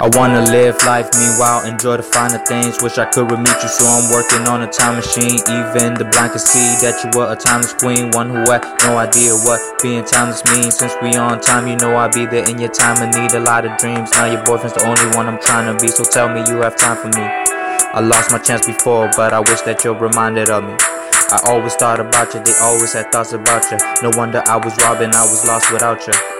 I wanna live life, meanwhile enjoy the finer things. Wish I could meet you, so I'm working on a time machine. Even the blind can see that you were a timeless queen, one who had no idea what being timeless means. Since we on time, you know I'll be there in your time I need a lot of dreams. Now your boyfriend's the only one I'm trying to be, so tell me you have time for me. I lost my chance before, but I wish that you're reminded of me. I always thought about you, they always had thoughts about you. No wonder I was robbing, I was lost without you.